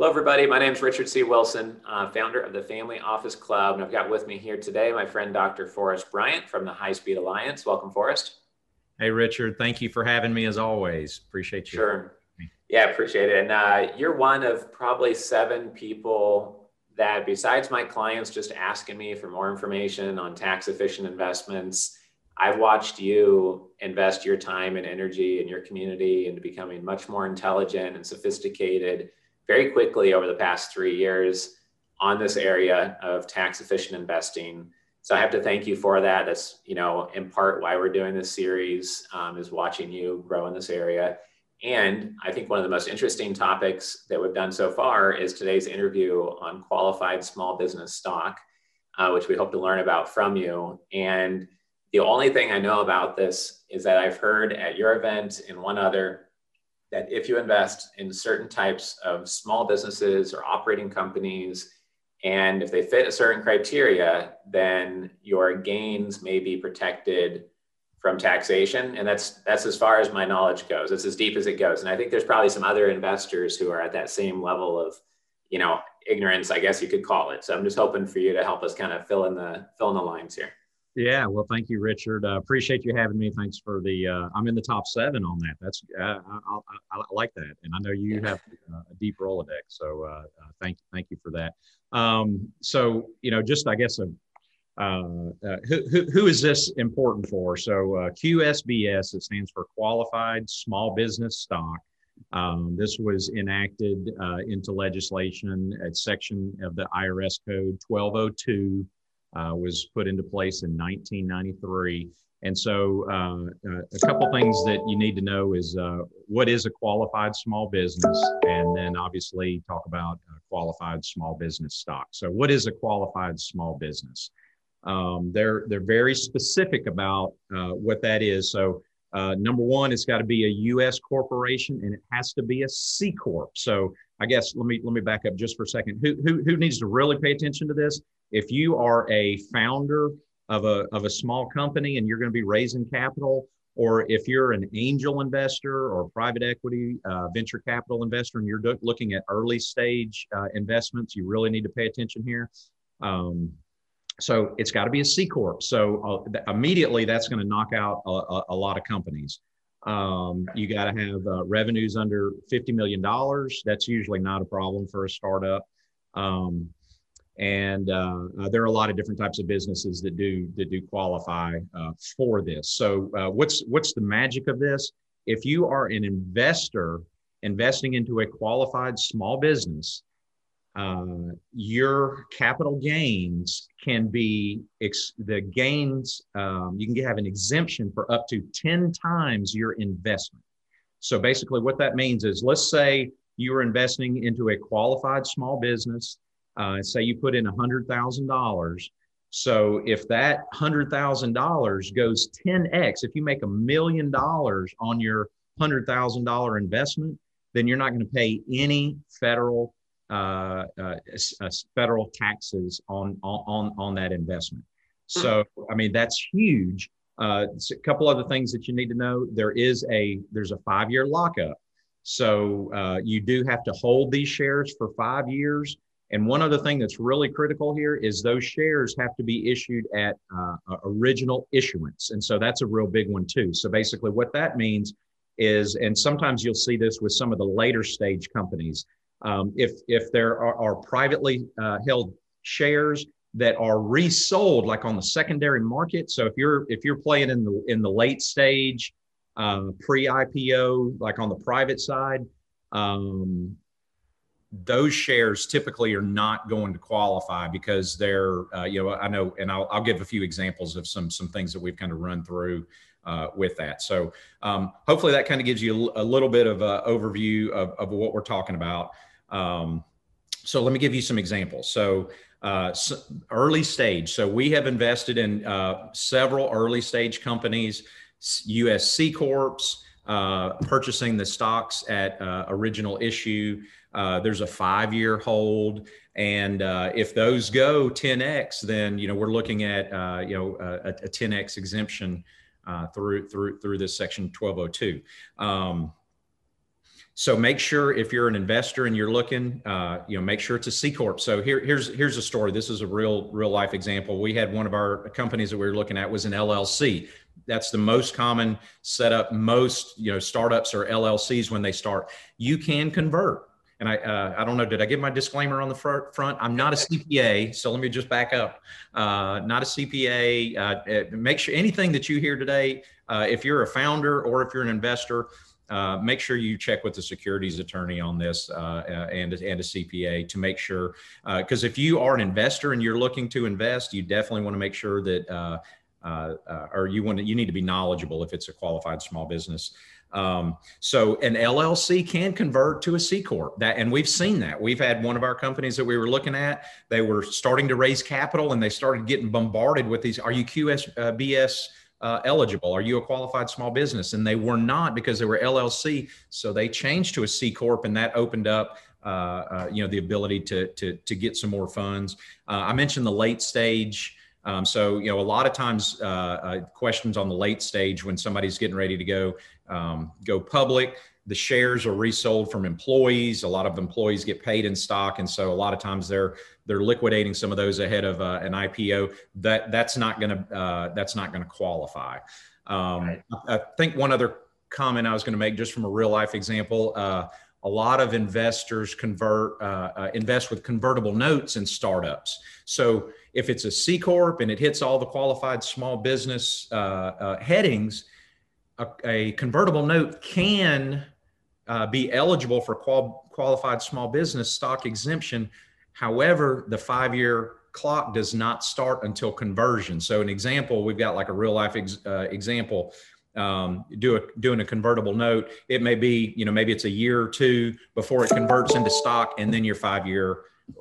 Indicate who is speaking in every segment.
Speaker 1: Hello, everybody. My name is Richard C. Wilson, uh, founder of the Family Office Club. And I've got with me here today my friend Dr. Forrest Bryant from the High Speed Alliance. Welcome, Forrest.
Speaker 2: Hey, Richard. Thank you for having me as always. Appreciate you.
Speaker 1: Sure. Yeah, appreciate it. And uh, you're one of probably seven people that, besides my clients just asking me for more information on tax efficient investments, I've watched you invest your time and energy in your community into becoming much more intelligent and sophisticated very quickly over the past three years on this area of tax efficient investing. So I have to thank you for that. That's you know in part why we're doing this series um, is watching you grow in this area. And I think one of the most interesting topics that we've done so far is today's interview on qualified small business stock, uh, which we hope to learn about from you. And the only thing I know about this is that I've heard at your event and one other that if you invest in certain types of small businesses or operating companies, and if they fit a certain criteria, then your gains may be protected from taxation. And that's that's as far as my knowledge goes. It's as deep as it goes. And I think there's probably some other investors who are at that same level of, you know, ignorance, I guess you could call it. So I'm just hoping for you to help us kind of fill in the fill in the lines here.
Speaker 2: Yeah, well, thank you, Richard. Uh, appreciate you having me. Thanks for the. Uh, I'm in the top seven on that. That's uh, I, I, I, like that, and I know you have a deep Rolodex. So uh, uh, thank thank you for that. Um, so you know, just I guess a, uh, who, who, who is this important for? So QSBS it stands for Qualified Small Business Stock. Um, this was enacted into legislation at section of the IRS code 1202 uh, was put into place in 1993. And so, uh, uh, a couple things that you need to know is uh, what is a qualified small business, and then obviously talk about uh, qualified small business stock. So, what is a qualified small business? Um, they're they're very specific about uh, what that is. So, number one, it's got to be a U.S. corporation, and it has to be a C corp. So, I guess let me let me back up just for a second. Who who, who needs to really pay attention to this? If you are a founder of a, of a small company and you're going to be raising capital, or if you're an angel investor or private equity uh, venture capital investor and you're looking at early stage uh, investments, you really need to pay attention here. Um, so it's got to be a C corp. So uh, immediately that's going to knock out a, a, a, lot of companies. Um, you got to have uh, revenues under $50 million. That's usually not a problem for a startup. Um, and uh, uh, there are a lot of different types of businesses that do that do qualify uh, for this. So uh, what's what's the magic of this? If you are an investor investing into a qualified small business, uh, your capital gains can be ex- the gains. Um, you can have an exemption for up to ten times your investment. So basically, what that means is, let's say you are investing into a qualified small business uh, say you put in $100,000. So if that $100,000 goes 10x, if you make a million dollars on your $100,000 investment, then you're not going to pay any federal uh, uh, uh, federal taxes on, on on that investment. So I mean that's huge. Uh, a couple other things that you need to know: there is a there's a five year lockup, so uh, you do have to hold these shares for five years. And one other thing that's really critical here is those shares have to be issued at uh, original issuance. And so that's a real big one too. So basically what that means is, and sometimes you'll see this with some of the later stage companies, um, if, if there are, are privately uh, held shares that are resold like on the secondary market. So if you're, if you're playing in the, in the late stage, uh, pre-IPO, like on the private side, um, those shares typically are not going to qualify because they're, uh, you know, I know, and I'll, I'll give a few examples of some some things that we've kind of run through uh, with that. So um, hopefully that kind of gives you a, little bit of an overview of, of what we're talking about. Um, so let me give you some examples. So, uh, so early stage. So we have invested in uh, several early stage companies, U.S. C corps, uh, purchasing the stocks at uh, original issue. Uh, there's a five year hold. And uh, if those go 10x, then you know we're looking at uh, you know a, a 10x exemption uh, through through through this section 1202. Um, so make sure if you're an investor and you're looking, uh, you know, make sure it's a C corp. So here, here's here's a story. This is a real real life example. We had one of our companies that we were looking at was an LLC. That's the most common setup. Most you know startups are LLCs when they start. You can convert. And I, uh, I don't know, did I give my disclaimer on the front? front? I'm not a CPA, so let me just back up. Uh, not a CPA. Uh, make sure anything that you hear today, uh, if you're a founder or if you're an investor, uh, make sure you check with the securities attorney on this uh, and, and a CPA to make sure. Because if you are an investor and you're looking to invest, you definitely want to make sure that, uh, or you want to, you need to be knowledgeable if it's a qualified small business. Um, so an LLC can convert to a C corp. That and we've seen that. We've had one of our companies that we were looking at. They were starting to raise capital and they started getting bombarded with these. Are you QSBS? uh, eligible? Are you a qualified small business? And they were not because they were LLC. So they changed to a C corp, and that opened up. Uh, uh, you know the ability to to to get some more funds. Uh, I mentioned the late stage. Um, so you know a lot of times uh, uh, questions on the late stage when somebody's getting ready to go um, go public the shares are resold from employees. A lot of employees get paid in stock, and so a lot of times they're they're liquidating some of those ahead of uh, an IPO. That that's not going to uh, that's not going to qualify. Um, right. I think one other comment I was going to make, just from a real life example. Uh, a lot of investors convert uh, uh, invest with convertible notes in startups. So if it's a C corp and it hits all the qualified small business uh, headings, a, a convertible note can uh, be eligible for qual- qualified small business stock exemption. However, the five year clock does not start until conversion. So, an example, we've got like a real life ex- uh, example. Um, do a, doing a convertible note, it may be, you know, maybe it's a year or two before it converts into stock, and then your five year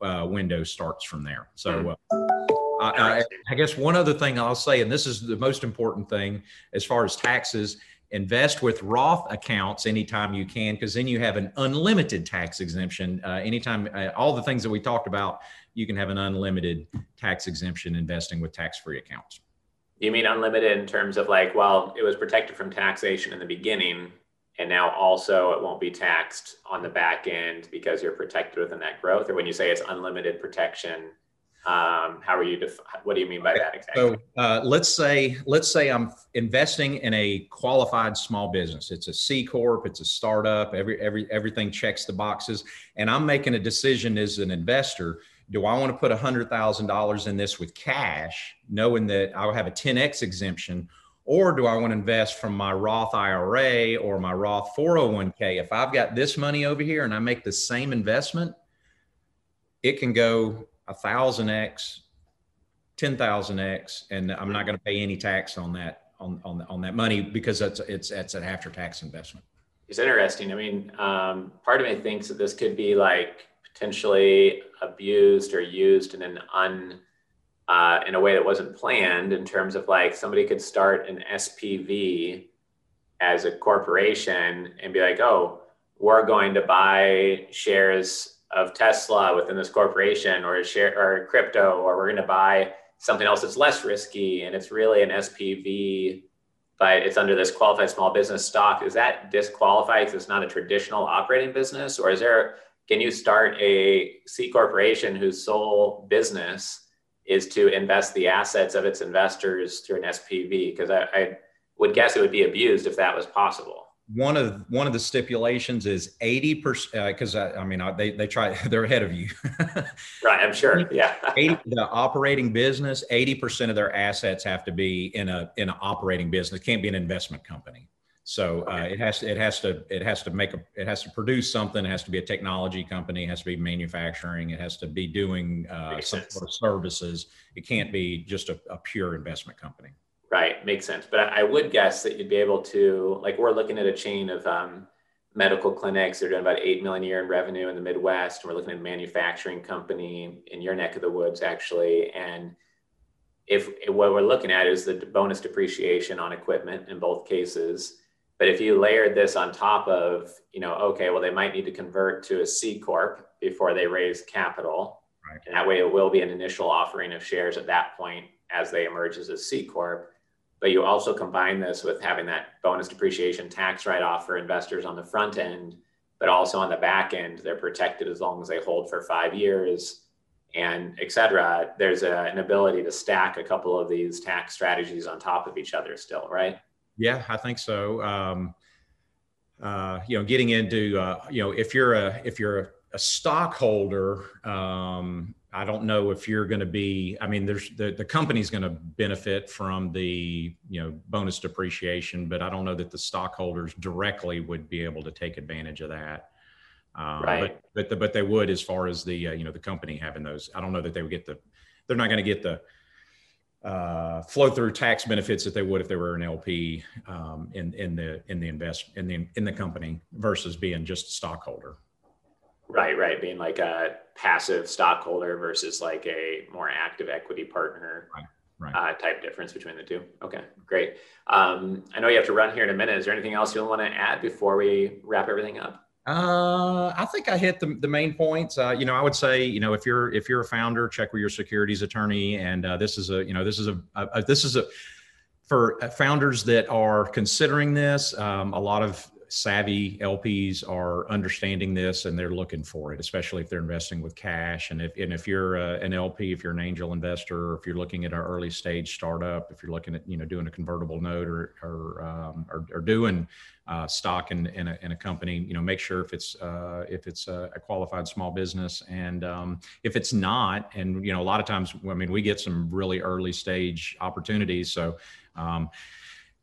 Speaker 2: uh, window starts from there. So, uh, I, I, guess one other thing I'll say, and this is the most important thing as far as taxes, invest with Roth accounts anytime you can, because then you have an unlimited tax exemption. Uh, anytime, uh, all the things that we talked about, you can have an unlimited tax exemption investing with tax free accounts.
Speaker 1: You mean unlimited in terms of like, well, it was protected from taxation in the beginning, and now also it won't be taxed on the back end because you're protected within that growth? Or when you say it's unlimited protection, um, how are you? Def- what do you mean by that exactly?
Speaker 2: So uh, let's say let's say I'm investing in a qualified small business. It's a C corp. It's a startup. Every every everything checks the boxes, and I'm making a decision as an investor. Do I want to put hundred thousand dollars in this with cash, knowing that I'll have a 10x exemption, or do I want to invest from my Roth IRA or my Roth 401k? If I've got this money over here and I make the same investment, it can go a thousand X, 10,000 X, and I'm not going to pay any tax on that, on, on, on that money because it's, it's, it's an after tax investment.
Speaker 1: It's interesting. I mean, um, part of me thinks that this could be like potentially abused or used in an un, uh, in a way that wasn't planned in terms of like somebody could start an SPV as a corporation and be like, oh, we're going to buy shares of Tesla within this corporation or share or crypto, or we're going to buy something else that's less risky and it's really an SPV, but it's under this qualified small business stock. Is that disqualified because it's not a traditional operating business? Or is there, can you start a C corporation whose sole business is to invest the assets of its investors through an SPV? Because I, I would guess it would be abused if that was possible.
Speaker 2: One of one of the stipulations is 80 percent because uh, I, I, mean they they try they're ahead of you.
Speaker 1: Right i'm sure yeah.
Speaker 2: 80, the operating business 80 percent of their assets have to be in a in an operating business it can't be an investment company so uh, it has to it has to it has to make a it has to produce something it has to be a technology company it has to be manufacturing it has to be doing uh, some sort of services it can't be just a, a pure investment company
Speaker 1: Right, makes sense. But I would guess that you'd be able to, like, we're looking at a chain of um, medical clinics. They're doing about eight million a year in revenue in the Midwest. And we're looking at a manufacturing company in your neck of the woods, actually. And if what we're looking at is the bonus depreciation on equipment in both cases. But if you layered this on top of, you know, okay, well, they might need to convert to a C corp before they raise capital, right. and that way it will be an initial offering of shares at that point as they emerge as a C corp but you also combine this with having that bonus depreciation tax write off for investors on the front end but also on the back end, they're protected as long as they hold for five years and et cetera. There's a, an ability to stack a couple of these tax strategies on top of each other still, right?
Speaker 2: Yeah, I think so. Um, uh, you know, getting into, uh, you know, if you're a, if you're a, a stockholder, um, I don't know if you're going to be. I mean, there's the the company's going to benefit from the you know bonus depreciation, but I don't know that the stockholders directly would be able to take advantage of that.
Speaker 1: Um, right.
Speaker 2: But but, the, but they would as far as the uh, you know the company having those. I don't know that they would get the. They're not going to get the uh, flow through tax benefits that they would if they were an LP um, in in the in the invest in the in the company versus being just a stockholder.
Speaker 1: Right, right. Being like a passive stockholder versus like a more active equity partner.
Speaker 2: Right. Right.
Speaker 1: Uh, type difference between the two. Okay, great. Um, I know you have to run here in a minute. Is there anything else you want to add before we wrap everything up?
Speaker 2: Uh, I think I hit the, the main points. Uh, you know, I would say, you know, if you're if you're a founder, check with your securities attorney. And uh, this is a, you know, this is a, a, a this is a for founders that are considering this. Um, a lot of savvy LPs are understanding this and they're looking for it, especially if they're investing with cash. And if and if you're a, an LP, if you're an angel investor, or if you're looking at an early stage startup, if you're looking at you know doing a convertible note or or um, or, or, doing uh, stock in, in a, in, a, company, you know, make sure if it's uh, if it's a, a, qualified small business, and um, if it's not, and you know, a lot of times, I mean, we get some really early stage opportunities, so. Um,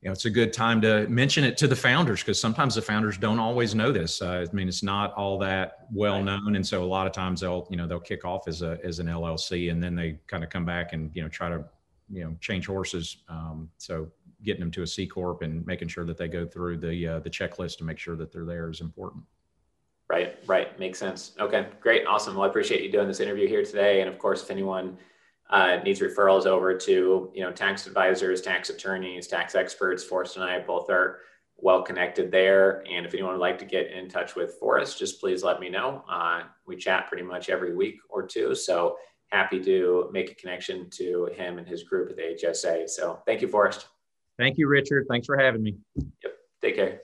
Speaker 2: you know, it's a good time to mention it to the founders because sometimes the founders don't always know this. Uh, I mean, it's not all that well known, and so a lot of times they'll, you know, they'll kick off as a as an LLC, and then they kind of come back and you know try to, you know, change horses. Um, so getting them to a C corp and making sure that they go through the uh, the checklist to make sure that they're there is important.
Speaker 1: Right, right, makes sense. Okay, great, awesome. Well, I appreciate you doing this interview here today, and of course, if anyone uh, needs referrals over to you know tax advisors, tax attorneys, tax experts. Forrest and I both are well connected there. And if anyone would like to get in touch with Forrest, just please let me know. Uh, we chat pretty much every week or two, so happy to make a connection to him and his group at the HSA. So thank you, Forrest.
Speaker 2: Thank you, Richard. Thanks for having me.
Speaker 1: Yep. Take care.